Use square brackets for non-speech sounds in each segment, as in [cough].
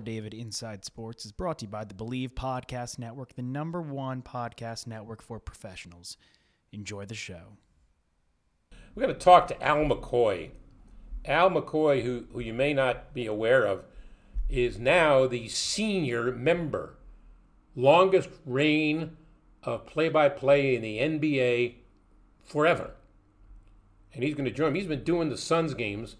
David Inside Sports is brought to you by the Believe Podcast Network, the number one podcast network for professionals. Enjoy the show. We're going to talk to Al McCoy. Al McCoy, who, who you may not be aware of, is now the senior member, longest reign of play by play in the NBA forever. And he's going to join. He's been doing the Suns games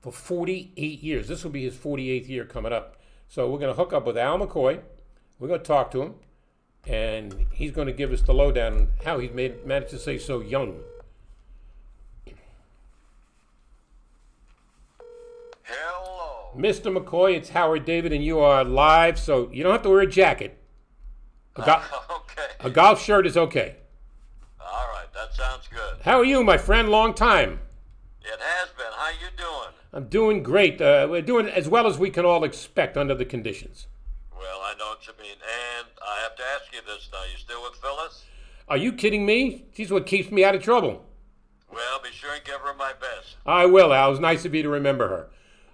for 48 years. This will be his 48th year coming up. So we're going to hook up with Al McCoy. We're going to talk to him, and he's going to give us the lowdown on how he's made, managed to stay so young. Hello. Mr. McCoy, it's Howard David, and you are live, so you don't have to wear a jacket. A, go- [laughs] okay. a golf shirt is okay. All right, that sounds good. How are you, my friend? Long time. It has been. How you doing? I'm doing great. Uh, we're doing as well as we can all expect under the conditions. Well, I know what you mean, and I have to ask you this now. You still with Phyllis? Are you kidding me? She's what keeps me out of trouble. Well, be sure and give her my best. I will, Al. It was nice of you to remember her.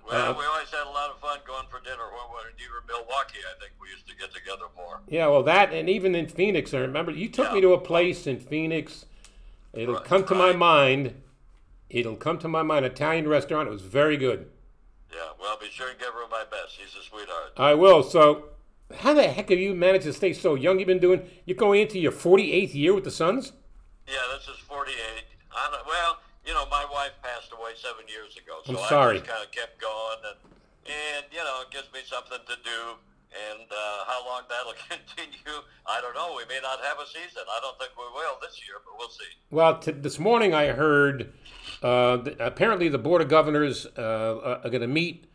Well, Uh, we always had a lot of fun going for dinner. When, when you were in Milwaukee, I think we used to get together more. Yeah, well, that and even in Phoenix, I remember you took me to a place in Phoenix. It'll Right, come to my mind. It'll come to my mind. Italian restaurant. It was very good. Yeah, well, be sure and give her my best. She's a sweetheart. I will. So, how the heck have you managed to stay so young? You've been doing. You're going into your 48th year with the Suns. Yeah, this is 48. I well, you know, my wife passed away seven years ago, so I'm I sorry. just kind of kept going, and and you know, it gives me something to do. And uh, how long that'll [laughs] continue, I don't know. We may not have a season. I don't think we will this year, but we'll see. Well, t- this morning I heard uh, th- apparently the Board of Governors uh, are going to meet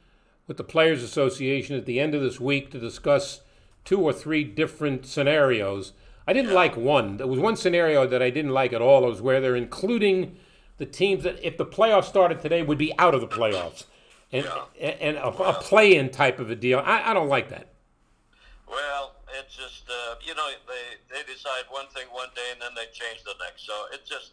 with the Players Association at the end of this week to discuss two or three different scenarios. I didn't like one. There was one scenario that I didn't like at all. It was where they're including the teams that, if the playoffs started today, would be out of the playoffs, and and a, a play-in type of a deal. I, I don't like that. Well, it's just uh, you know they they decide one thing one day and then they change the next. So it's just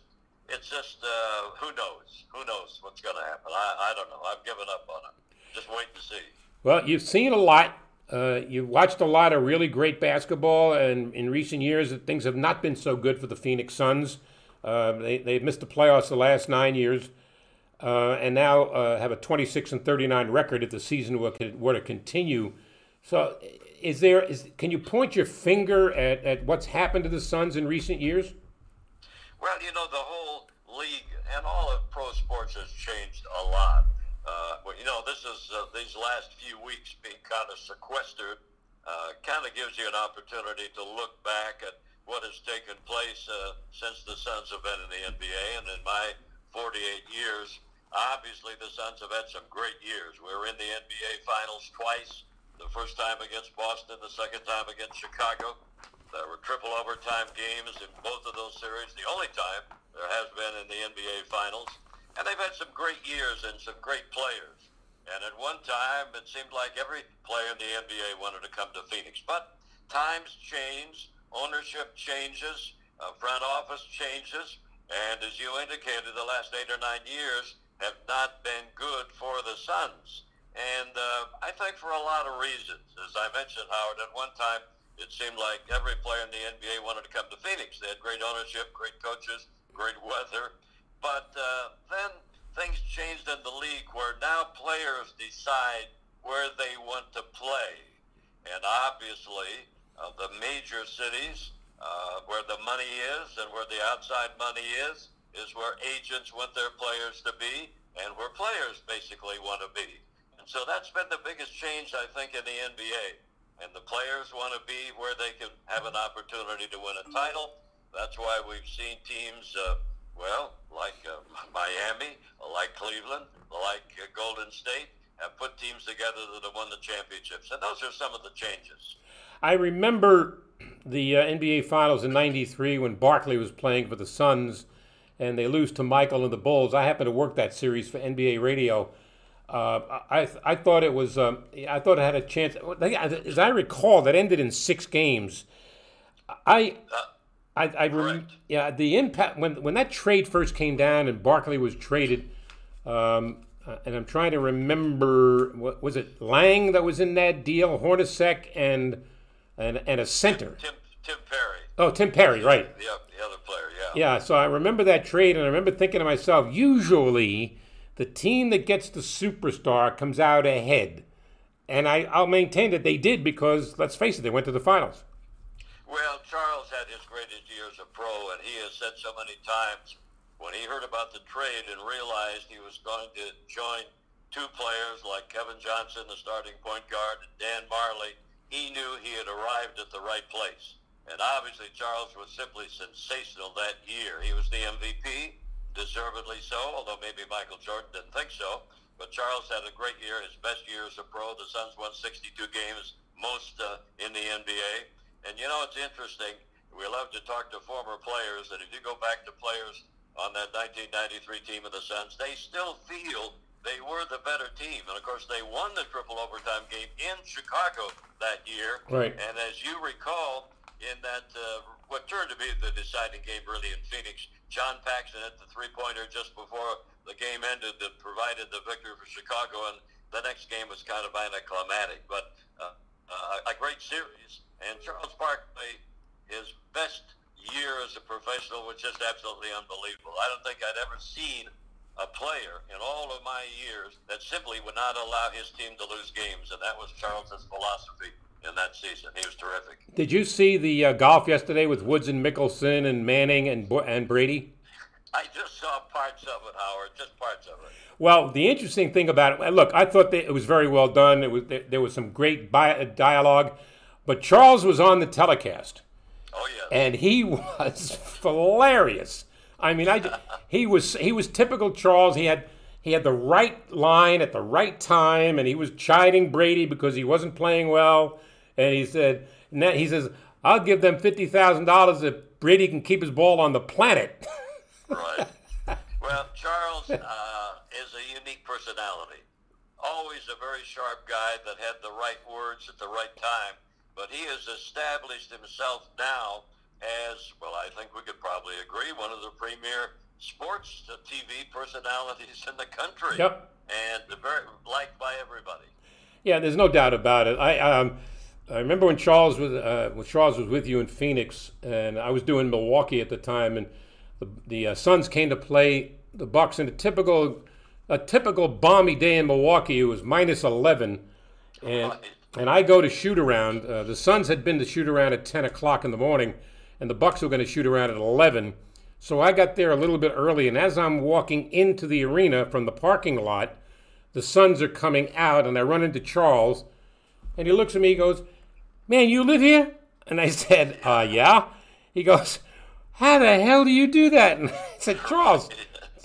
it's just uh, who knows who knows what's going to happen. I I don't know. I've given up on it. Just wait to see. Well, you've seen a lot. Uh, you've watched a lot of really great basketball, and in recent years, things have not been so good for the Phoenix Suns. Uh, they, they've missed the playoffs the last nine years, uh, and now uh, have a 26 and 39 record if the season were, were to continue. So, is there? Is can you point your finger at, at what's happened to the Suns in recent years? Well, you know, the whole league and all of pro sports has changed a lot. Uh, well, you know, this is uh, these last few weeks being kind of sequestered, uh, kind of gives you an opportunity to look back at what has taken place uh, since the Suns have been in the NBA. And in my 48 years, obviously the Suns have had some great years. We were in the NBA Finals twice. The first time against Boston, the second time against Chicago. There were triple overtime games in both of those series. The only time there has been in the NBA Finals. And they've had some great years and some great players. And at one time, it seemed like every player in the NBA wanted to come to Phoenix. But times change, ownership changes, uh, front office changes. And as you indicated, the last eight or nine years have not been good for the Suns. And uh, I think for a lot of reasons. As I mentioned, Howard, at one time, it seemed like every player in the NBA wanted to come to Phoenix. They had great ownership, great coaches, great weather. But uh, then things changed in the league where now players decide where they want to play. And obviously, uh, the major cities uh, where the money is and where the outside money is, is where agents want their players to be and where players basically want to be. And so that's been the biggest change, I think, in the NBA. And the players want to be where they can have an opportunity to win a title. That's why we've seen teams, uh, well, like uh, Miami, like Cleveland, like uh, Golden State, have put teams together that have won the championships. And those are some of the changes. I remember the uh, NBA Finals in '93 when Barkley was playing for the Suns, and they lose to Michael and the Bulls. I happened to work that series for NBA Radio. Uh, I I thought it was um, I thought it had a chance. As I recall, that ended in six games. I. I, I rem- yeah, the impact when when that trade first came down and Barkley was traded, um, uh, and I'm trying to remember what was it Lang that was in that deal, Hornacek and and and a center. Tim, Tim Perry. Oh, Tim Perry, right? The, the other player, yeah. Yeah, so I remember that trade, and I remember thinking to myself, usually the team that gets the superstar comes out ahead, and I, I'll maintain that they did because let's face it, they went to the finals. Well, Charles had his greatest years of pro, and he has said so many times when he heard about the trade and realized he was going to join two players like Kevin Johnson, the starting point guard, and Dan Majerle, he knew he had arrived at the right place. And obviously, Charles was simply sensational that year. He was the MVP, deservedly so, although maybe Michael Jordan didn't think so. But Charles had a great year, his best year as a pro. The Suns won 62 games, most uh, in the NBA. And you know, it's interesting. We love to talk to former players, and if you go back to players on that 1993 team of the Suns, they still feel they were the better team. And of course, they won the triple overtime game in Chicago that year. Right. And as you recall, in that uh, what turned to be the deciding game really in Phoenix, John Paxson hit the three pointer just before the game ended that provided the victory for Chicago. And the next game was kind of anticlimactic, but uh, uh, a great series. And Charles Barkley, his best year as a professional was just absolutely unbelievable. I don't think I'd ever seen a player in all of my years that simply would not allow his team to lose games, and that was Charles's philosophy in that season. He was terrific. Did you see the uh, golf yesterday with Woods and Mickelson and Manning and and Brady? I just saw parts of it, Howard. Just parts of it. Well, the interesting thing about it, look, I thought that it was very well done. It was there was some great dialogue, but Charles was on the telecast. Oh yeah. And he [laughs] was hilarious. I mean, I [laughs] he was he was typical Charles. He had he had the right line at the right time, and he was chiding Brady because he wasn't playing well. And he said, and that, he says, "I'll give them fifty thousand dollars if Brady can keep his ball on the planet." [laughs] right. Well, Charles uh, is a unique personality. Always a very sharp guy that had the right words at the right time. But he has established himself now as, well, I think we could probably agree, one of the premier sports TV personalities in the country. Yep. And very liked by everybody. Yeah, there's no doubt about it. I um, I remember when Charles was uh, when Charles was with you in Phoenix, and I was doing Milwaukee at the time, and the, the uh, Suns came to play the Bucks in a typical a typical balmy day in Milwaukee. It was minus 11, and and I go to shoot around. Uh, the Suns had been to shoot around at 10 o'clock in the morning and the Bucks were going to shoot around at 11. So I got there a little bit early, and as I'm walking into the arena from the parking lot, the Suns are coming out, and I run into Charles, and he looks at me, he goes, "Man, you live here?" And I [laughs] said, "Uh, yeah." He goes, "How the hell do you do that?" And [laughs] I said, "Charles,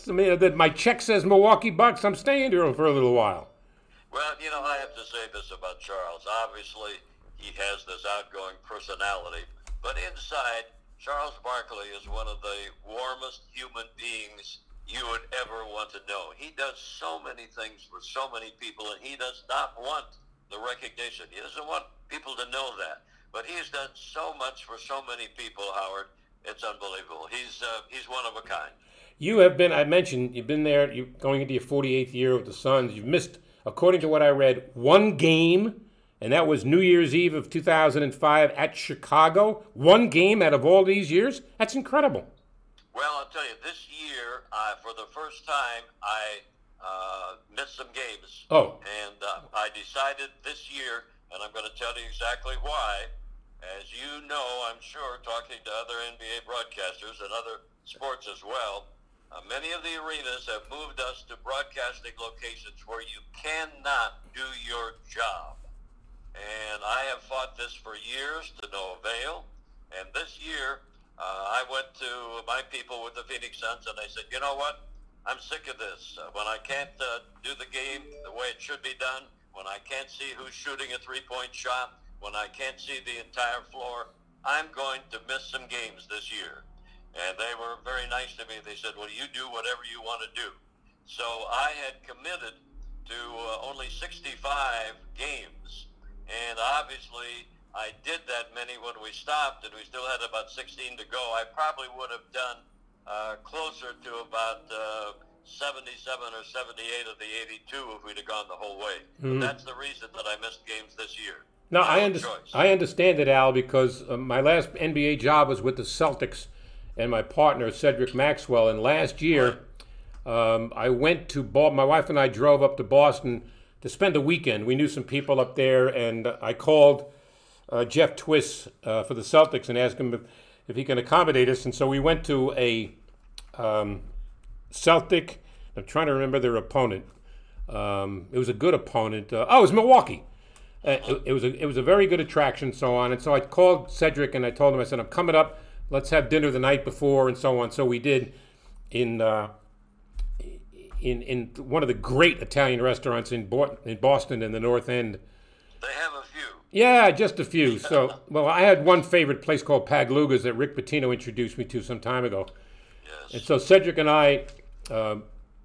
that my check says Milwaukee Bucks. I'm staying here for a little while." Well, you know, I have to say this about Charles. Obviously, he has this outgoing personality, but inside, Charles Barkley is one of the warmest human beings you would ever want to know. He does so many things for so many people, and he does not want the recognition. He doesn't want people to know that. But he's done so much for so many people, Howard. It's unbelievable. He's uh, he's one of a kind. You have been. I mentioned you've been there. You're going into your 48th year with the Suns. You've missed, according to what I read, one game and that was New Year's Eve of 2005 at Chicago. One game out of all these years? That's incredible. Well, I'll tell you, this year uh, for the first time, I uh, missed some games. Oh. And uh, I decided this year, and I'm going to tell you exactly why. As you know, I'm sure, talking to other NBA broadcasters and other sports as well, uh, many of the arenas have moved us to broadcasting locations where you cannot do your job. And I have fought this for years to no avail. And this year, uh, I went to my people with the Phoenix Suns and I said, you know what? I'm sick of this. Uh, when I can't uh, do the game the way it should be done, when I can't see who's shooting a three-point shot, when I can't see the entire floor, I'm going to miss some games this year. And they were very nice to me. They said, well, you do whatever you want to do. So I had committed to uh, only 65 games. And obviously, I did that many when we stopped, and we still had about 16 to go. I probably would have done uh, closer to about uh, 77 or 78 of the 82 if we'd have gone the whole way. Mhm. That's the reason that I missed games this year. No, I, under- I understand it, Al, because uh, my last NBA job was with the Celtics and my partner, Cedric Maxwell. And last year, um, I went to Boston. My wife and I drove up to Boston to spend a weekend. We knew some people up there, and I called uh, Jeff Twiss uh, for the Celtics and asked him if, if he can accommodate us. And so we went to a um, Celtic. I'm trying to remember their opponent. Um, it was a good opponent. Uh, oh, it was Milwaukee. Uh, it, it was a it was a very good attraction, so on. And so I called Cedric and I told him I said I'm coming up. Let's have dinner the night before and so on. So we did in uh, in in one of the great Italian restaurants in Bo- in Boston in the North End. They have a. Yeah, just a few. So well, I had one favorite place called Pagliuca's that Rick Pitino introduced me to some time ago. Yes. And so Cedric and I, um,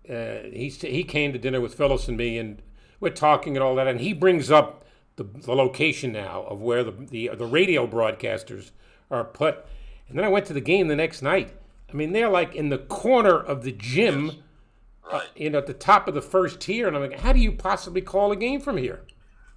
uh, he he came to dinner with Phyllis and me, and we're talking and all that. And he brings up the, the location now of where the, the the radio broadcasters are put. And then I went to the game the next night. I mean, they're like in the corner of the gym, Right. you know, at the top of the first tier. And I'm like, how do you possibly call a game from here?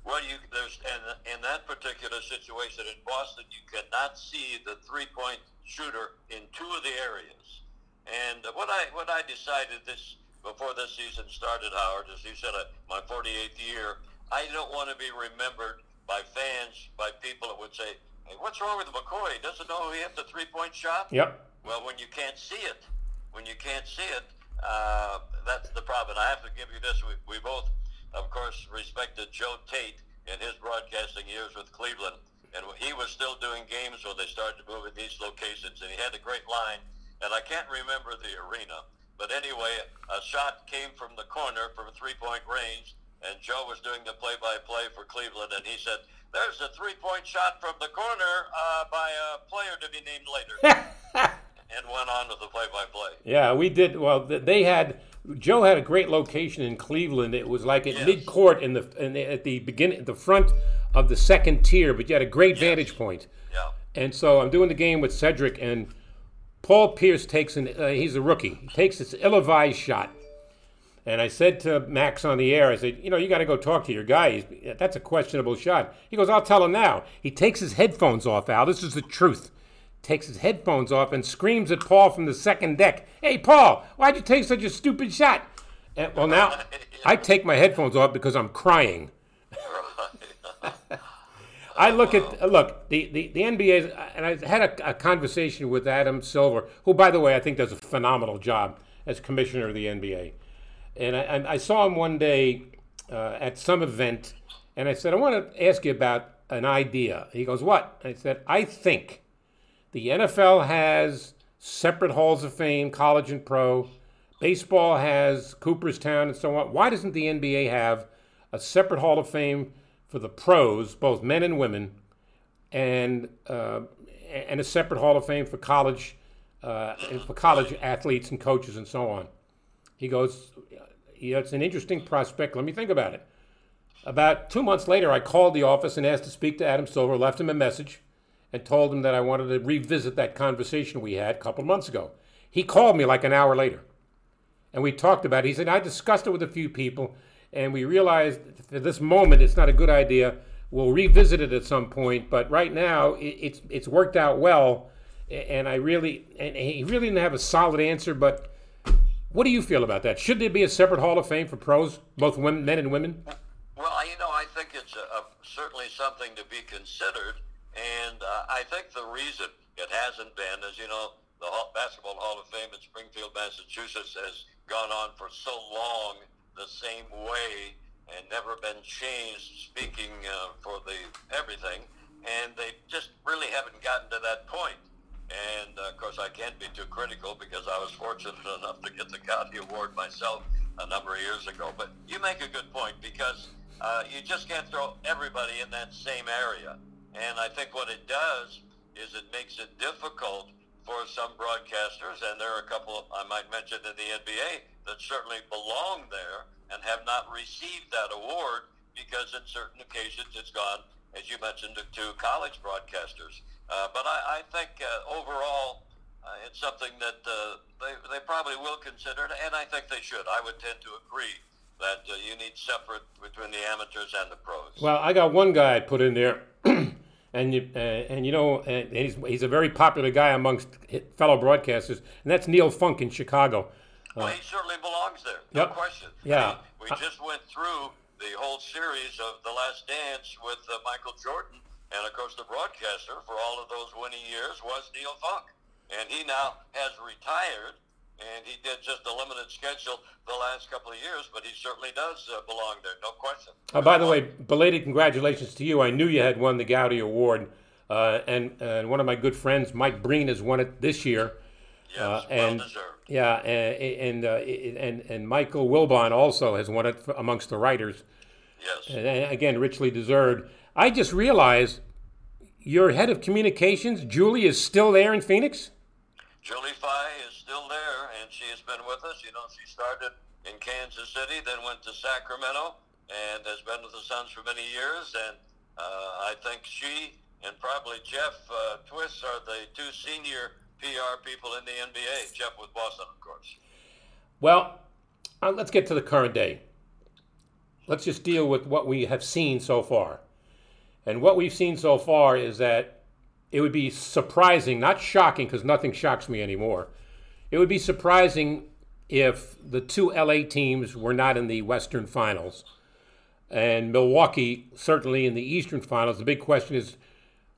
Well, you there's and in that particular situation in Boston, you cannot see the three-point shooter in two of the areas. And what I what I decided this before this season started, Howard, as you said, uh, my 48th year, I don't want to be remembered by fans, by people that would say, "Hey, what's wrong with McCoy? He doesn't know he hit the three-point shot." Yep. Well, when you can't see it, when you can't see it, uh, that's the problem. I have to give you this. We, we both, of course, respected Joe Tait in his broadcasting years with Cleveland. And he was still doing games when they started to move in these locations. And he had a great line. And I can't remember the arena. But anyway, a shot came from the corner from three-point range. And Joe was doing the play-by-play for Cleveland. And he said, there's a three-point shot from the corner uh, by a player to be named later [laughs] and went on with the play-by-play. Yeah, we did. Well, they had Joe had a great location in Cleveland. It was like at Yes. mid court in the, in the at the beginning, at the front of the second tier, but you had a great vantage point. Yeah. And so I'm doing the game with Cedric, and Paul Pierce takes an. Uh, he's a rookie. He takes this ill-advised shot. And I said to Max on the air, I said, you know, you got to go talk to your guy. He's, that's a questionable shot. He goes, I'll tell him now. He takes his headphones off, Al. This is the truth. Takes his headphones off and screams at Paul from the second deck, Hey, Paul, why'd you take such a stupid shot? And, well, now [laughs] I take my headphones off because I'm crying. I look at look the, the, the NBA, and I had a, a conversation with Adam Silver, who, by the way, I think does a phenomenal job as commissioner of the NBA. And I, and I saw him one day uh, at some event, and I said, I want to ask you about an idea. He goes, What? I said, I think the NFL has separate halls of fame, college and pro. Baseball has Cooperstown and so on. Why doesn't the NBA have a separate hall of fame for the pros, both men and women, and uh, and a separate hall of fame for college uh, for college athletes and coaches and so on? He goes, yeah, it's an interesting prospect. Let me think about it. About two months later, I called the office and asked to speak to Adam Silver, left him a message, and told him that I wanted to revisit that conversation we had a couple months ago. He called me like an hour later, and we talked about it. He said, I discussed it with a few people, and we realized at this moment it's not a good idea. We'll revisit it at some point, but right now it, it's, it's worked out well, and I really, and he really didn't have a solid answer, but What do you feel about that? Should there be a separate Hall of Fame for pros, both women, men and women? Well, you know, I think it's a, a, certainly something to be considered, and uh, I think the reason it hasn't been is, you know, the Basketball Hall of Fame in Springfield, Massachusetts, has gone on for so long the same way and never been changed. Speaking uh, for the everything, and they just really haven't gotten to that point. And uh, of course, I can't be too critical because I was fortunate [laughs] enough to get the Gowdy Award myself a number of years ago. But you make a good point because uh, you just can't throw everybody in that same area. And I think what it does is it makes it difficult for some broadcasters, and there are a couple I might mention in the NBA that certainly belong there and have not received that award because in certain occasions it's gone, as you mentioned, to, college broadcasters. Uh, but I, I think uh, overall, uh, it's something that uh, they, they probably will consider, and I think they should. I would tend to agree that uh, you need separate between the amateurs and the pros. Well, I got one guy I put in there, [clears throat] and you, uh, and you know, uh, and he's, he's a very popular guy amongst fellow broadcasters, and that's Neil Funk in Chicago. Uh, well, he certainly belongs there, no yep. question. Yeah, I mean, we just went through the whole series of The Last Dance with uh, Michael Jordan and of course, the broadcaster for all of those winning years was Neil Funk. And he now has retired, and he did just a limited schedule the last couple of years, but he certainly does uh, belong there, no question. Oh, by the way, belated congratulations to you. I knew you had won the Gowdy Award. Uh, and, and one of my good friends, Mike Breen, has won it this year. Yes, uh, and, well deserved. Yeah, and and, uh, and and Michael Wilbon also has won it amongst the writers. Yes. And again, richly deserved. I just realized your head of communications, Julie, is still there in Phoenix? Julie been with us. You know, she started in Kansas City, then went to Sacramento, and has been with the Suns for many years. And uh, I think she and probably Jeff uh, Twiss are the two senior PR people in the NBA. Jeff with Boston, of course. Well, uh, let's get to the current day. Let's just deal with what we have seen so far. And what we've seen so far is that it would be surprising, not shocking, because nothing shocks me anymore. It would be surprising if the two LA teams were not in the Western Finals and Milwaukee certainly in the Eastern Finals. The big question is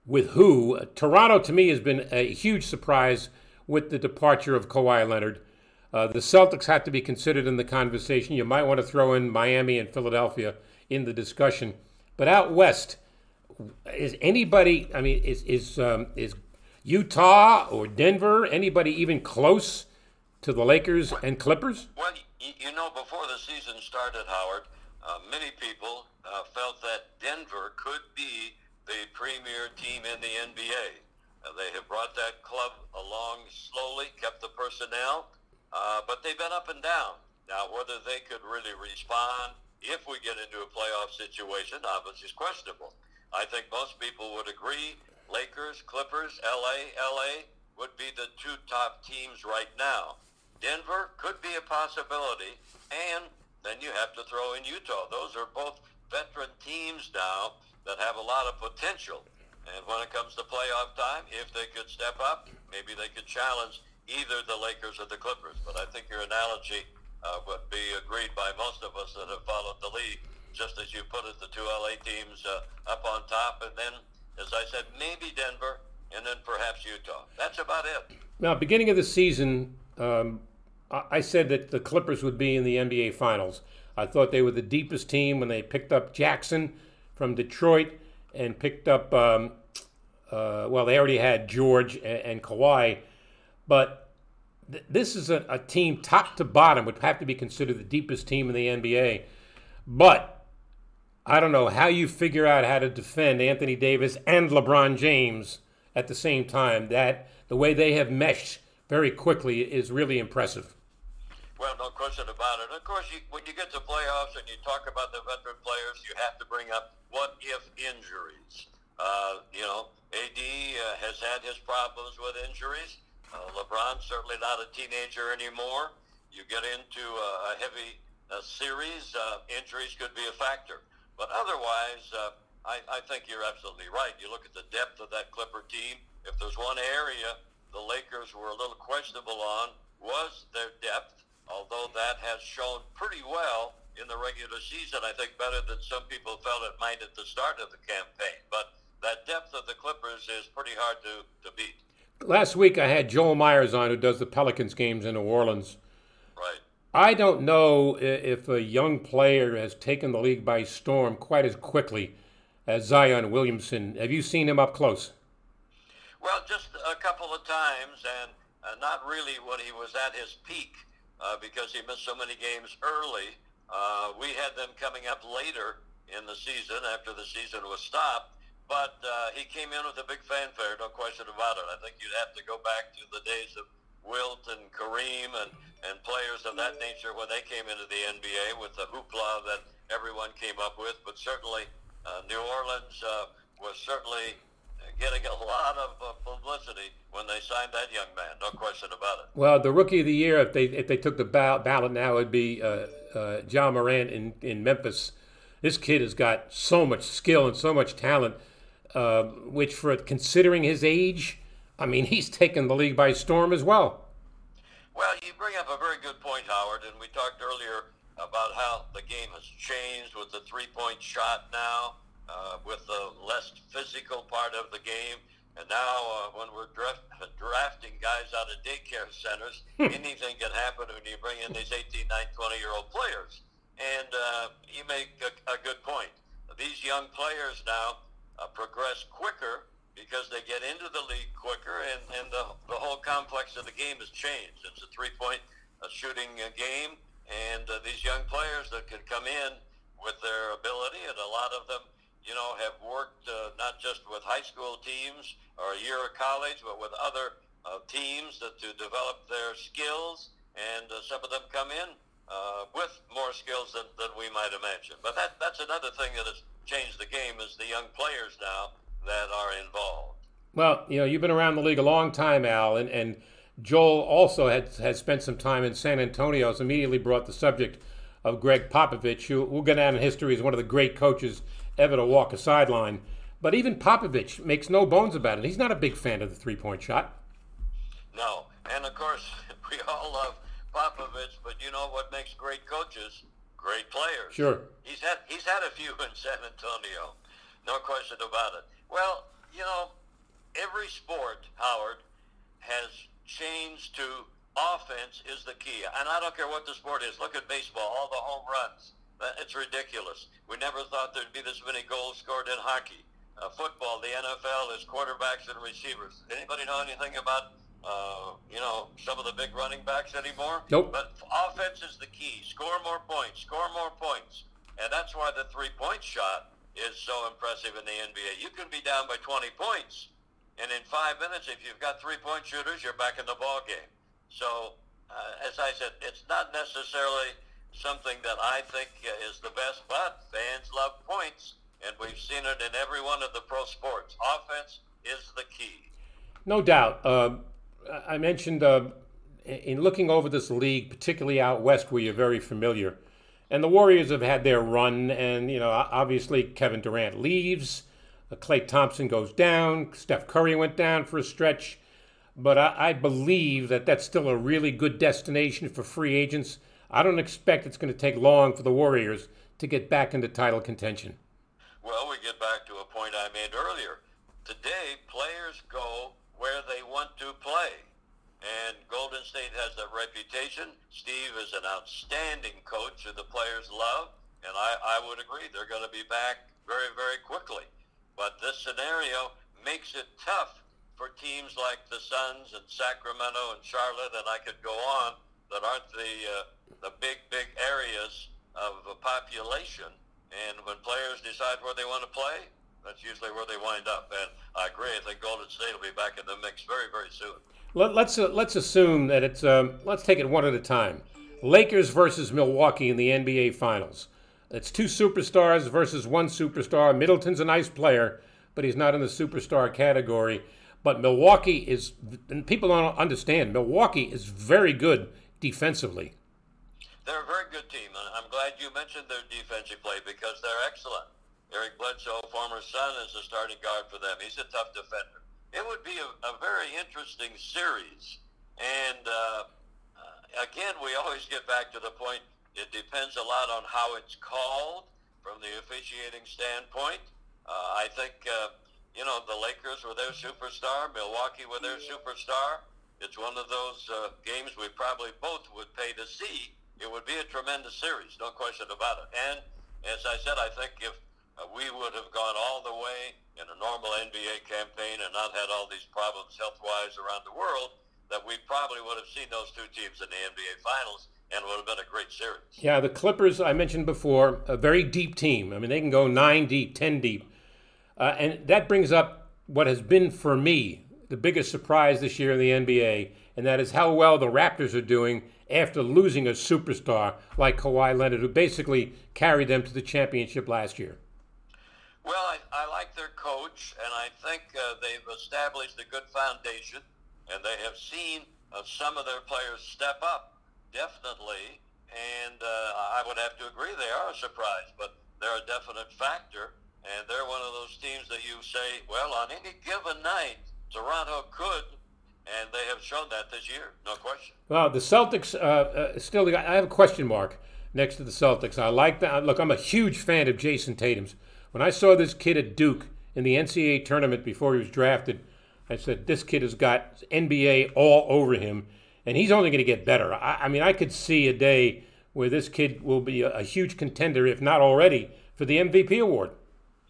with who? Toronto to me has been a huge surprise with the departure of Kawhi Leonard. Uh, the Celtics have to be considered in the conversation. You might want to throw in Miami and Philadelphia in the discussion. But out west, is anybody? I mean, is is um, is Utah or Denver anybody even close to the Lakers and Clippers? Well, you know, before the season started, Howard, uh, many people uh, felt that Denver could be the premier team in the NBA. Uh, they have brought that club along slowly, kept the personnel, uh, but they've been up and down. Now, whether they could really respond if we get into a playoff situation, obviously, is questionable. I think most people would agree Lakers, Clippers, LA, LA would be the two top teams right now. Denver could be a possibility, and then you have to throw in Utah. Those are both veteran teams now that have a lot of potential. And when it comes to playoff time, if they could step up, maybe they could challenge either the Lakers or the Clippers. But I think your analogy uh, would be agreed by most of us that have followed the league just as you put it, the two LA teams uh, up on top, and then, as I said, maybe Denver, and then perhaps Utah. That's about it. Now, beginning of the season, um, I said that the Clippers would be in the NBA Finals. I thought they were the deepest team when they picked up Jackson from Detroit and picked up, um, uh, well, they already had George and, and Kawhi, but th- this is a, a, team top to bottom would have to be considered the deepest team in the NBA. But I don't know how you figure out how to defend Anthony Davis and LeBron James at the same time. That the way they have meshed very quickly is really impressive. Well, no question about it. Of course, you, when you get to playoffs and you talk about the veteran players, you have to bring up what if injuries. Uh, you know, AD uh, has had his problems with injuries. Uh, LeBron certainly not a teenager anymore. You get into a, heavy series, uh, injuries could be a factor. But otherwise, uh, I, I think you're absolutely right. You look at the depth of that Clipper team. If there's one area the Lakers were a little questionable on was their depth. although that has shown pretty well in the regular season. I think better than some people felt it might at the start of the campaign. But that depth of the Clippers is pretty hard to, to beat. Last week I had Joel Myers on, who does the Pelicans games in New Orleans. I don't know if a young player has taken the league by storm quite as quickly as Zion Williamson. Have you seen him up close? Well, just a couple of times, and uh, not really when he was at his peak uh, because he missed so many games early. Uh, we had them coming up later in the season after the season was stopped. But uh, he came in with a big fanfare, no question about it. I think you'd have to go back to the days of Wilt and Kareem and, and players of that nature when they came into the NBA with the hoopla that everyone came up with. But certainly, uh, New Orleans uh, was certainly getting a lot of uh, publicity when they signed that young man. No question about it. Well, the rookie of the year, if they if they took the ballot now, would be uh, uh, Ja Morant in in Memphis. This kid has got so much skill and so much talent uh, which, for considering his age, I mean, he's taken the league by storm as well. Well, you bring up a very good point, Howard, and we talked earlier about how the game has changed with the three-point shot now, uh, with the less physical part of the game. And now, uh, when we're draft, drafting guys out of daycare centers, [laughs] anything can happen when you bring in these 18, 19, 20 year old players. And uh, you make a, a good point. These young players now, uh, progress quicker because they get into the league quicker, and, and the, the whole complex of the game has changed. It's a three point uh, shooting uh, game, and uh, these young players that can come in with their ability, and a lot of them, you know, have worked uh, not just with high school teams or a year of college, but with other uh, teams that, to develop their skills, and uh, some of them come in uh, with more skills than, than we might imagine. But that, that's another thing that has changed the game is the young players now that are involved. Well, you know, you've been around the league a long time, Al, and, and Joel also had, has spent some time in San Antonio. Has immediately brought the subject of Gregg Popovich, who will go down in history as one of the great coaches ever to walk a sideline. But even Popovich makes no bones about it. He's not a big fan of the three point shot. No. And of course, [laughs] we all love Popovich, but you know what makes great coaches? Great players. Sure. He's had he's had a few in San Antonio, no question about it. Well, you know, every sport, Howard, has changed to offense is the key, and I don't care what the sport is. Look at baseball, all the home runs. It's ridiculous. We never thought there'd be this many goals scored in hockey. Uh, football, the NFL is quarterbacks and receivers. Anybody know anything about uh, you know, some of the big running backs anymore. Nope. But offense is the key. Score more points. Score more points. And that's why the three-point shot is so impressive in the NBA. You can be down by 20 points, and in five minutes, if you've got three-point shooters, you're back in the ball game. So, uh, as I said, it's not necessarily something that I think is the best, but fans love points, and we've seen it in every one of the pro sports. Offense is the key. No doubt. Um, I mentioned uh, in looking over this league, particularly out west, where you're very familiar, and the Warriors have had their run, and you know obviously Kevin Durant leaves, uh, Klay Thompson goes down, Steph Curry went down for a stretch, but I, I believe that that's still a really good destination for free agents. I don't expect it's going to take long for the Warriors to get back into title contention. Well, we get back to a point I made earlier. Today, players go where they want to play. And Golden State has that reputation. Steve is an outstanding coach who the players love. And I, I would agree, they're going to be back very, very quickly. But this scenario makes it tough for teams like the Suns and Sacramento and Charlotte, and I could go on, that aren't the, uh, the big, big areas of population. And when players decide where they want to play, that's usually where they wind up. And I agree. I think Golden State will be back in the mix very, very soon. Let, us let's, uh, let's assume that it's um, let's take it one at a time. Lakers versus Milwaukee in the NBA Finals. It's two superstars versus one superstar. Middleton's a nice player, but he's not in the superstar category. But Milwaukee is, and people don't understand, Milwaukee is very good defensively. They're a very good team. I'm glad you mentioned their defensive play because they're excellent. Eric Bledsoe, former Sun, is a starting guard for them. He's a tough defender. It would be a, a very interesting series, and uh, uh, again, we always get back to the point. It depends a lot on how it's called from the officiating standpoint. Uh, I think, uh, you know, the Lakers were their superstar, Milwaukee were their superstar. It's one of those uh, games we probably both would pay to see. It would be a tremendous series, no question about it. And as I said, I think if uh, we would have gone all the way in a normal NBA campaign and not had all these problems health-wise around the world, that we probably would have seen those two teams in the NBA Finals and it would have been a great series. Yeah, the Clippers, I mentioned before, a very deep team. I mean, they can go nine deep, ten deep. Uh, and that brings up what has been for me the biggest surprise this year in the NBA, and that is how well the Raptors are doing after losing a superstar like Kawhi Leonard, who basically carried them to the championship last year. Well, I, I like their coach, and I think uh, they've established a good foundation, and they have seen uh, some of their players step up definitely, and uh, I would have to agree they are a surprise, but they're a definite factor, and they're one of those teams that you say, well, on any given night, Toronto could, and they have shown that this year, no question. Well, the Celtics uh, uh, still. I have a question mark next to the Celtics. I like that. Look, I'm a huge fan of Jayson Tatum's. When I saw this kid at Duke in the NCAA tournament before he was drafted, I said this kid has got NBA all over him and he's only going to get better. I, I, mean, I could see a day where this kid will be a, a, huge contender, if not already, for the MVP award.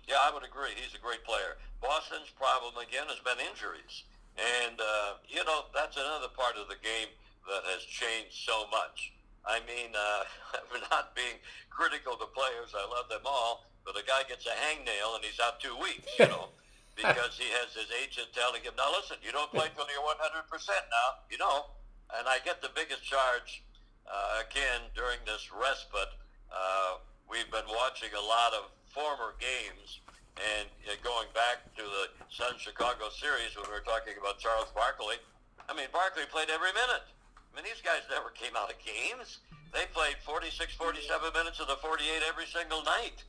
Yeah, I would agree. He's a great player. Boston's problem again has been injuries, and uh, you know that's another part of the game that has changed so much. I mean, uh, [laughs] not being critical to players. I love them all, but a guy gets a hangnail and he's out two weeks. [laughs] You know. because he has his agent telling him, "Now listen, you don't play till you're 100 percent now. You know, and I get the biggest charge uh, again during this respite. Uh, we've been watching a lot of former games, and uh, going back to the Sun Chicago series when we were talking about Charles Barkley. I mean, Barkley played every minute. I mean, these guys never came out of games. They played 46, 47 minutes of the 48 every single night,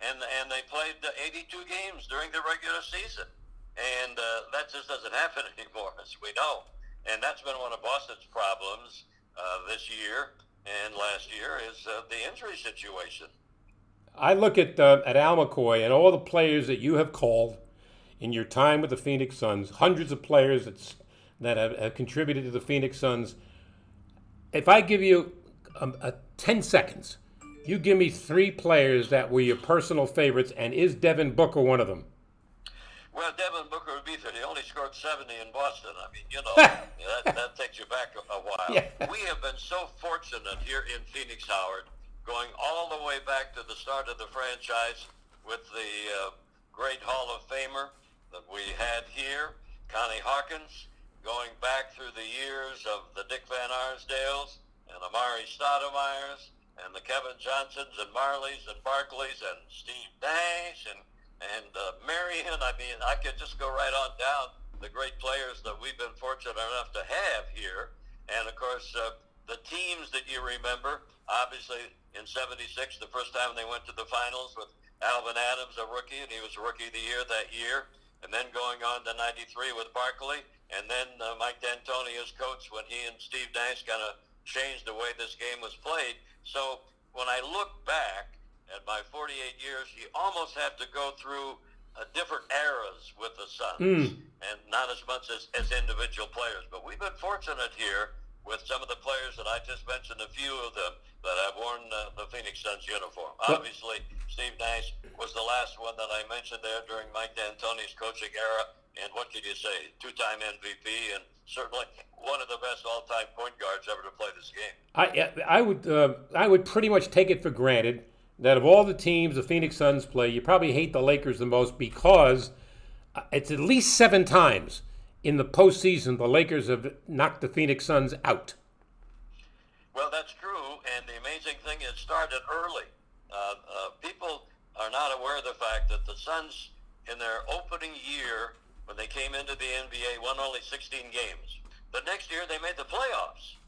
and and they played 82 games during the regular season, and uh, that just doesn't [laughs] happen anymore, as we know and that's been one of Boston's problems uh, this year and last year is uh, the injury situation. I look at uh, at Al McCoy and all the players that you have called in your time with the Phoenix Suns, hundreds of players that that have, have contributed to the Phoenix Suns. If I give you a, ten seconds, you give me three players that were your personal favorites, and is Devin Booker one of them? Well, Devin Booker would be there. He only scored 70 in Boston. I mean, you know, [laughs] that, that takes you back a, a while. Yeah. We have been so fortunate here in Phoenix, Howard, going all the way back to the start of the franchise with the uh, great Hall of Famer that we had here, Connie Hawkins, going back through the years of the Dick Van Arsdales and Amar'e Stoudemires and the Kevin Johnsons and Majerles and Barkleys and Steve Nash and and uh, Marion, I mean, I could just go right on down the great players that we've been fortunate enough to have here. And of course, uh, the teams that you remember, obviously in 76, the first time they went to the finals with Alvin Adams, a rookie, and he was rookie of the year that year. And then going on to 93 with Barkley. And then uh, Mike D'Antoni as coach when he and Steve Nash kind of changed the way this game was played. So when I look back, at my 48 years, you almost have to go through uh, different eras with the Suns, mm. and not as much as, as individual players. But we've been fortunate here with some of the players that I just mentioned, a few of them that have worn uh, the Phoenix Suns uniform. Obviously, Steve Nash was the last one that I mentioned there during Mike D'Antoni's coaching era. And what could you say? Two-time MVP and certainly one of the best all-time point guards ever to play this game. I I would uh, I would pretty much take it for granted that of all the teams the Phoenix Suns play, you probably hate the Lakers the most because uh, it's at least seven times in the postseason the Lakers have knocked the Phoenix Suns out. Well, that's true, and the amazing thing is, it started early. Uh, uh, people are not aware of the fact that the Suns, in their opening year, when they came into the NBA, won only 16 games. The next year, they made the playoffs.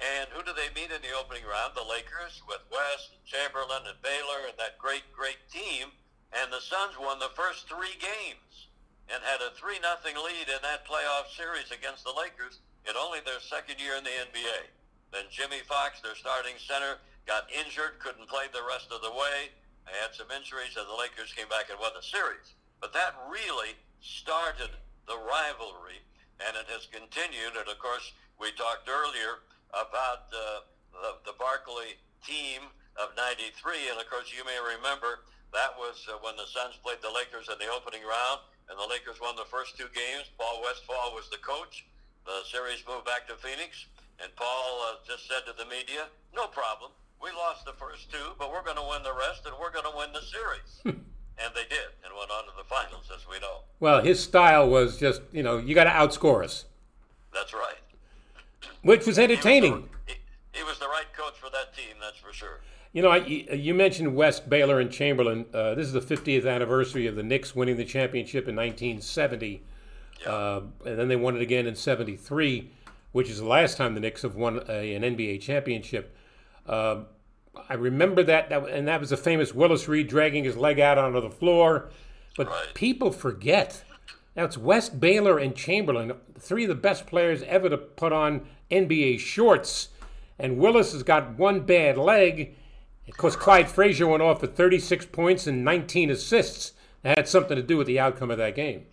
And who do they meet in the opening round? The Lakers with West, and Chamberlain, and Baylor, and that great, great team. And the Suns won the first three games and had a 3 nothing lead in that playoff series against the Lakers in only their second year in the NBA. Then Jimmy Fox, their starting center, got injured, couldn't play the rest of the way. They had some injuries, and the Lakers came back and won the series. But that really started the rivalry, and it has continued. And of course, we talked earlier about uh, the, the Barkley team of 93. And of course, you may remember that was uh, when the Suns played the Lakers in the opening round, and the Lakers won the first two games. Paul Westphal was the coach. The series moved back to Phoenix, and Paul uh, just said to the media, no problem. We lost the first two, but we're going to win the rest, and we're going to win the series. [laughs] and they did, and went on to the finals, as we know. Well, his style was just, you know, you got to outscore us. That's right. Which was entertaining. He was, the, he, he was the right coach for that team, that's for sure. You know, I, you mentioned West, Baylor, and Chamberlain. Uh, this is the 50th anniversary of the Knicks winning the championship in 1970. Yeah. Uh, and then they won it again in 73, which is the last time the Knicks have won a, an NBA championship. Uh, I remember that, that, and that was the famous Willis Reed dragging his leg out onto the floor. But right. people forget. Now it's West, Baylor, and Chamberlain, three of the best players ever to put on NBA shorts. And Willis has got one bad leg of course, Clyde Frazier went off for 36 points and 19 assists. That had something to do with the outcome of that game.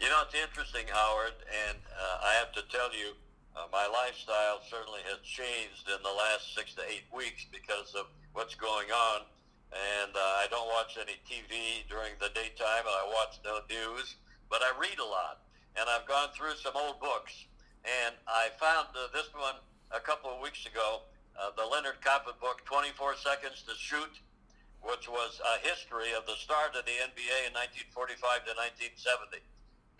You know, it's interesting, Howard, and uh, I have to tell you, uh, my lifestyle certainly has changed in the last six to eight weeks because of what's going on. And uh, I don't watch any TV during the daytime, and I watch no news, but I read a lot. And I've gone through some old books, and I found uh, this one a couple of weeks ago uh, the Leonard Koppett book, 24 Seconds to Shoot, which was a history of the start of the NBA in 1945 to 1970.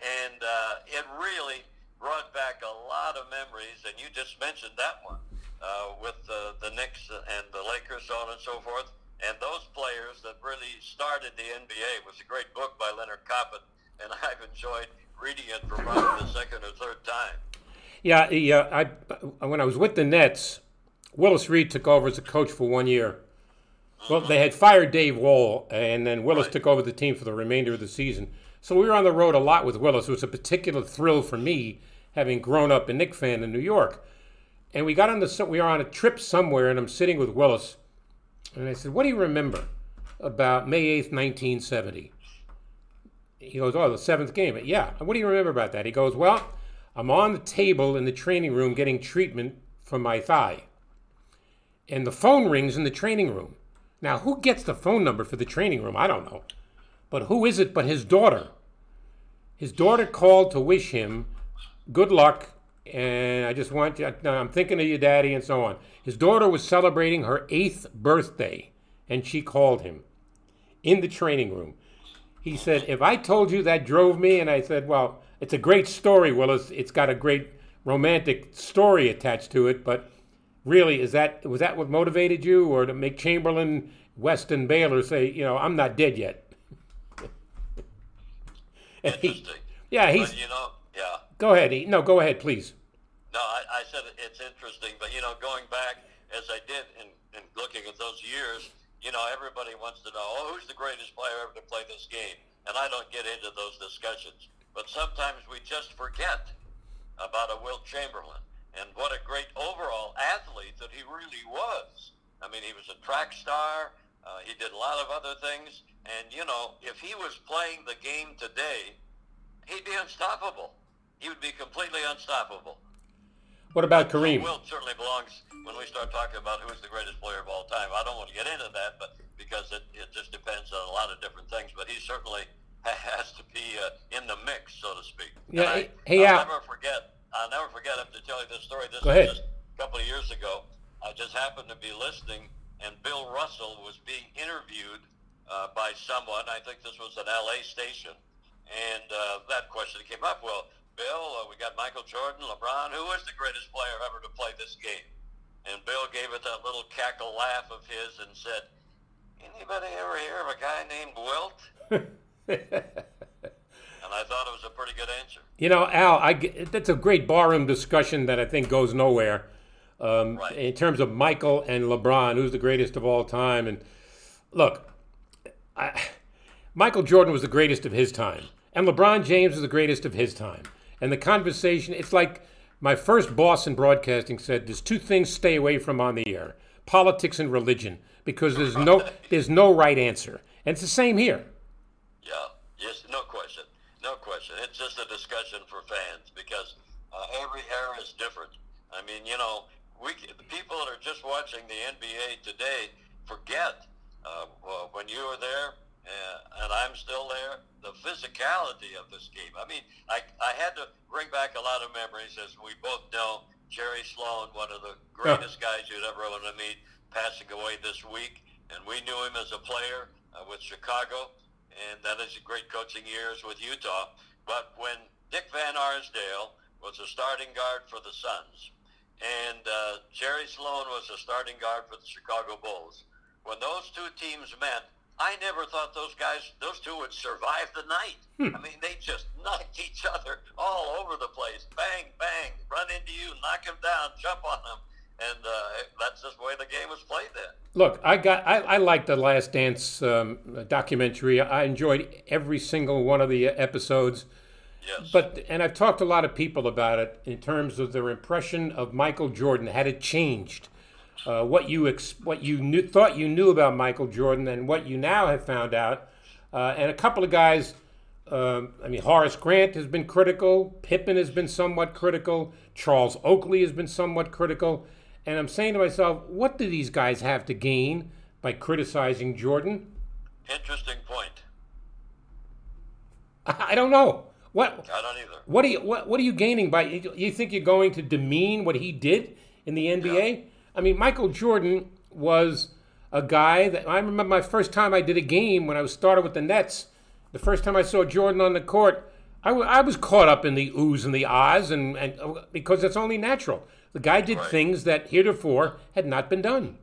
And uh, it really brought back a lot of memories, and you just mentioned that one uh, with the, the Knicks and the Lakers, so on and so forth. And those players that really started the NBA it was a great book by Leonard Koppett, and [laughs] I've enjoyed reading it for probably the second or third time. Yeah, yeah. I when I was with the Nets, Willis Reed took over as a coach for one year. Well, they had fired Dave Wohl, and then Willis right. took over the team for the remainder of the season. So we were on the road a lot with Willis. It was a particular thrill for me, having grown up a Knick fan in New York. And we got on the we were on a trip somewhere, and I'm sitting with Willis, and I said, "What do you remember about May 8th, 1970?" He goes, "Oh, the seventh game." Yeah. What do you remember about that? He goes, "Well, I'm on the table in the training room getting treatment for my thigh." and the phone rings in the training room. Now, who gets the phone number for the training room? I don't know. But who is it but his daughter? His daughter called to wish him good luck, and I just want you, I'm thinking of you, daddy, and so on. His daughter was celebrating her eighth birthday, and she called him in the training room. He said, If I told you that drove me, and I said, Well, it's a great story, Willis. It's got a great romantic story attached to it, but really is that was that what motivated you, or to make Chamberlain, Weston, Baylor say, you know, I'm not dead yet? [laughs] Interesting. He, yeah, he's. But, you know, yeah. Go ahead. He, no, go ahead, please. No, I, I said it's interesting, but you know, going back as I did in looking at those years, you know, everybody wants to know, oh, who's the greatest player ever to play this game? And I don't get into those discussions. But sometimes we just forget about a Wilt Chamberlain and what a great overall athlete that he really was. I mean, he was a track star. Uh, he did a lot of other things. And, you know, if he was playing the game today, he'd be unstoppable. He would be completely unstoppable. What about Kareem? Wilt certainly belongs when we start talking about who's the greatest player of all time. I don't want to get into that, but because it, it just depends on a lot of different things. But he certainly [laughs] has to be uh, in the mix, so to speak. Yeah, I, hey, I'll yeah. never forget I'll never forget. I have to tell you this story. This Go ahead. just a couple of years ago. I just happened to be listening, and Bill Russell was being interviewed uh, by someone. I think this was an LA station, and uh, that question came up. Well, Bill, uh, we got Michael Jordan, LeBron. Who is the greatest player ever to play this game? And Bill gave it that little cackle laugh of his and said, "Anybody ever hear of a guy named Wilt?" [laughs] and I thought it was a pretty good answer. You know, Al, I, that's a great barroom discussion that I think goes nowhere. Um, right. In terms of Michael and LeBron, who's the greatest of all time, and look, I, Michael Jordan was the greatest of his time, and LeBron James was the greatest of his time. And the conversation, it's like My first boss in broadcasting said there's two things stay away from on the air: politics and religion, because there's no [laughs] there's no right answer. And it's the same here. Yeah, yes, no question, no question. It's just a discussion for fans because uh, every era is different. I mean, you know, we the people that are just watching the NBA today forget uh, well, when you were there uh, and I'm still there, the physicality of this game. I mean, I, I had to bring back a lot of memories, as we both know. Jerry Sloan, one of the greatest guys you'd ever want to meet, passing away this week. And we knew him as a player uh, with Chicago, and that is a great coaching years with Utah. But when Dick Van Arsdale was a starting guard for the Suns, and uh, Jerry Sloan was a starting guard for the Chicago Bulls, when those two teams met, I never thought those guys, those two would survive the night. Hmm. I mean, they just [laughs] knocked each other all over the place. Bang, bang, run into you, knock him down, jump on him. And uh, that's just the way the game was played then. Look, I got, I, I liked the Last Dance um, documentary. I enjoyed every single one of the episodes. Yes. But and I've talked to a lot of people about it in terms of their impression of Michael Jordan. Had it changed? Uh, what you ex- what you knew, thought you knew about Michael Jordan and what you now have found out. Uh, and a couple of guys, uh, I mean, Horace Grant has been critical. Pippen has been somewhat critical. Charles Oakley has been somewhat critical. And I'm saying to myself, what do these guys have to gain by criticizing Jordan? Interesting point. [laughs] I don't know. What I don't either. What are you what, what are you gaining by you think you're going to demean what he did in the NBA? Yeah. I mean, Michael Jordan was a guy that I remember my first time I did a game when I was started with the Nets. The first time I saw Jordan on the court, I, w- I was caught up in the oohs and the ahs, and, and uh, because it's only natural. The guy did right. things that heretofore had not been done.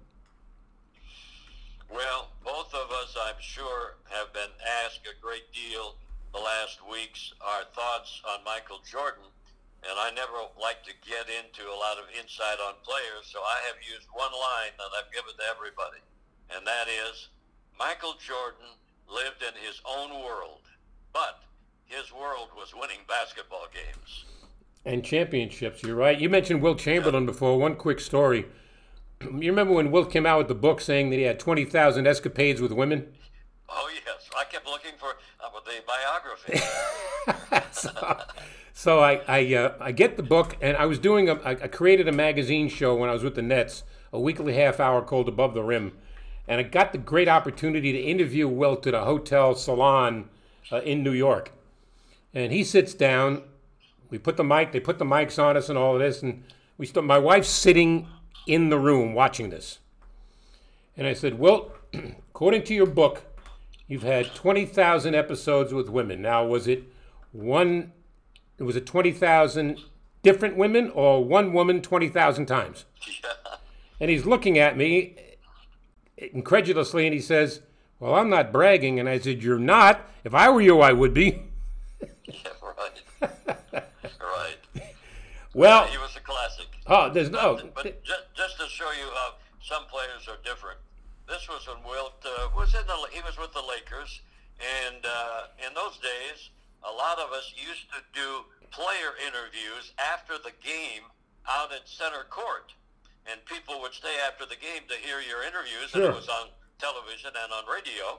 Well, both of us, I'm sure, have been asked a great deal the last weeks our thoughts on Michael Jordan and I never like to get into a lot of insight on players, so I have used one line that I've given to everybody, and that is Michael Jordan lived in his own world, but his world was winning basketball games. And championships, you're right. You mentioned Wilt Chamberlain yeah. before. One quick story. [clears throat] You remember when Wilt came out with the book saying that he had 20,000 escapades with women? Oh, yes. I kept looking for uh, the biography. [laughs] so, so I I, uh, I get the book, and I was doing a I created a magazine show when I was with the Nets, a weekly half hour called Above the Rim, and I got the great opportunity to interview Wilt at a hotel salon uh, in New York, and he sits down. We put the mic, they put the mics on us, and all of this, and we st- my wife's sitting in the room watching this, and I said, Wilt, [clears throat] according to your book, you've had twenty thousand episodes with women. Now, was it one it was a 20,000 different women or one woman 20,000 times? Yeah. [laughs] And he's looking at me incredulously and he says, Well, I'm not bragging. And I said, You're not. If I were you, I would be. yeah, [laughs] right. right. [laughs] Well, he was a classic. Oh, there's no. But, but just, just to show you how some players are different, this was when Wilt uh, was in the. He was with the Lakers, and uh, in those days, a lot of us used to do player interviews after the game out at center court. And people would stay after the game to hear your interviews, sure. and it was on television and on radio.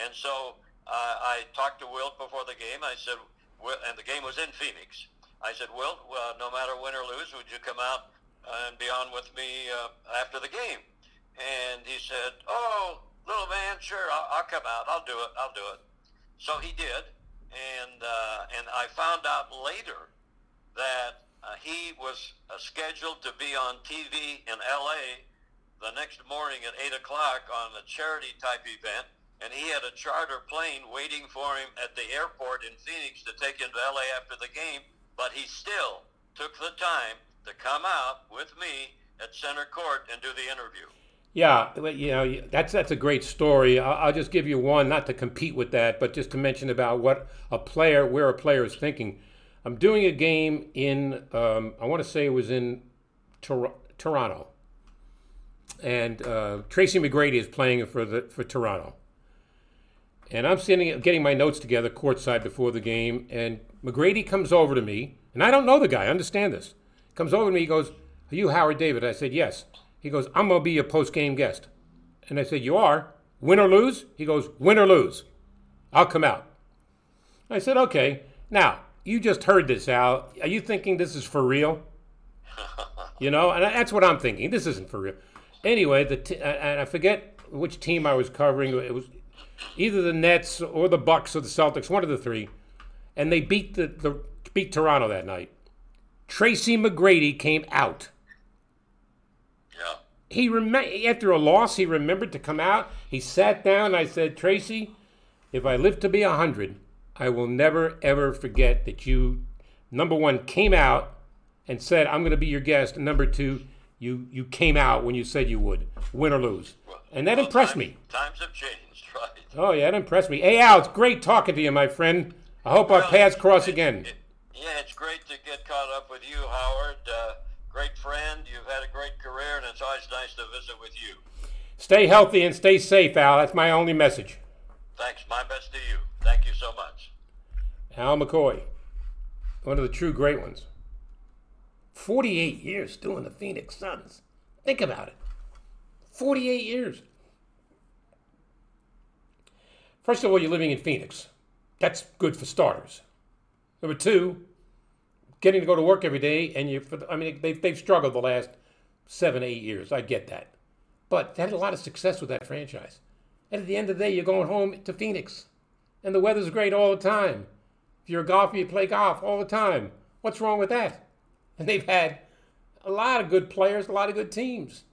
And so uh, I talked to Wilt before the game. I said, and the game was in Phoenix. I said, Wilt, uh, no matter win or lose, would you come out and be on with me uh, after the game? And he said, Oh, little man, sure, I'll, I'll come out. I'll do it. I'll do it. So he did and uh, and I found out later that uh, he was uh, scheduled to be on TV in L.A. the next morning at eight o'clock on a charity type event, and he had a charter plane waiting for him at the airport in Phoenix to take him to L.A. after the game. But he still took the time to come out with me at center court and do the interview. Yeah, you know that's that's a great story. I'll, just give you one, not to compete with that, but just to mention about what a player, where a player is thinking. I'm doing a game in, um, I want to say it was in Tor- Toronto, and uh, Tracy McGrady is playing for the for Toronto, and I'm sitting getting my notes together courtside before the game, and McGrady comes over to me, and I don't know the guy. Understand this? Comes over to me, he goes, Are you Howard David? I said, Yes. He goes, I'm going to be your post game guest. And I said, You are? Win or lose? He goes, Win or lose. I'll come out. I said, Okay. Now, you just heard this, Al. Are you thinking this is for real? [laughs] you know, and that's what I'm thinking. This isn't for real. Anyway, the t- and I forget which team I was covering. It was either the Nets or the Bucks or the Celtics, one of the three, and they beat the, the beat Toronto that night. Tracy McGrady came out. He rem- after a loss, he remembered to come out. He sat down. I said, Tracy, if I live to be a hundred, I will never ever forget that you, number one, came out and said, "I'm going to be your guest." And number two, you you came out when you said you would, win or lose, and that Well, impressed times- me. Times have changed, [laughs] right? Oh yeah, that impressed me. Hey Al, it's great talking to you, my friend. I hope our paths cross great- again. it- yeah, it's great to get caught up with you, Howard. Uh, great friend. You've had a great career, and it's always nice to visit with you. Stay healthy and stay safe, Al. That's my only message. Thanks. My best to you. Thank you so much. Al McCoy, one of the true great ones. 48 years doing the Phoenix Suns. Think about it. 48 years. First of all, you're living in Phoenix. That's good for starters. Number two, getting to go to work every day, and you, I mean, they've, they've struggled the last seven, eight years. I get that. But they had a lot of success with that franchise. And at the end of the day, you're going home to Phoenix. And the weather's great all the time. If you're a golfer, you play golf all the time. What's wrong with that? [laughs] And they've had a lot of good players, a lot of good teams.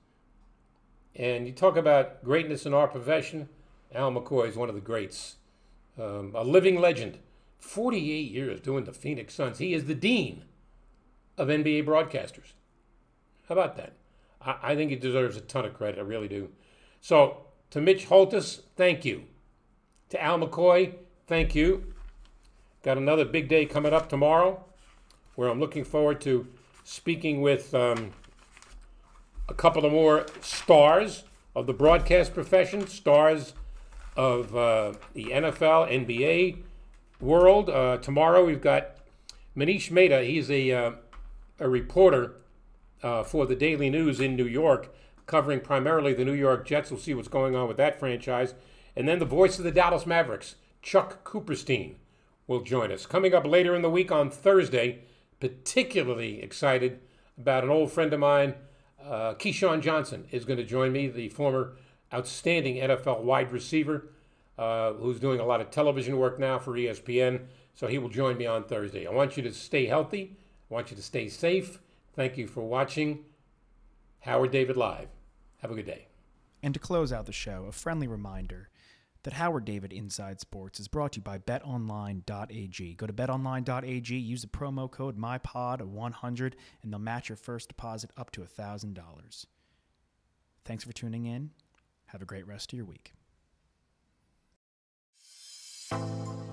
And you talk about greatness in our profession. Al McCoy is one of the greats, um, a living legend. 48 years doing the Phoenix Suns. He is the dean of NBA broadcasters. How about that? I, I think he deserves a ton of credit. I really do. So, to Mitch Holthus, thank you. To Al McCoy, thank you. Got another big day coming up tomorrow where I'm looking forward to speaking with um, a couple of more stars of the broadcast profession, stars of uh, the NFL, NBA world. Uh, tomorrow we've got Manish Mehta. He's a, uh, a reporter uh, for the Daily News in New York, covering primarily the New York Jets. We'll see what's going on with that franchise. And then the voice of the Dallas Mavericks, Chuck Cooperstein, will join us. Coming up later in the week on Thursday, particularly excited about an old friend of mine, uh, Keyshawn Johnson, is going to join me, the former outstanding NFL wide receiver uh, who's doing a lot of television work now for ESPN. So he will join me on Thursday. I want you to stay healthy. I want you to stay safe. Thank you for watching Howard David Live. Have a good day. And to close out the show, a friendly reminder that Howard David Inside Sports is brought to you by betonline.ag. Go to betonline.ag, use the promo code MyPod100, and they'll match your first deposit up to $1,000. Thanks for tuning in. Have a great rest of your week. Música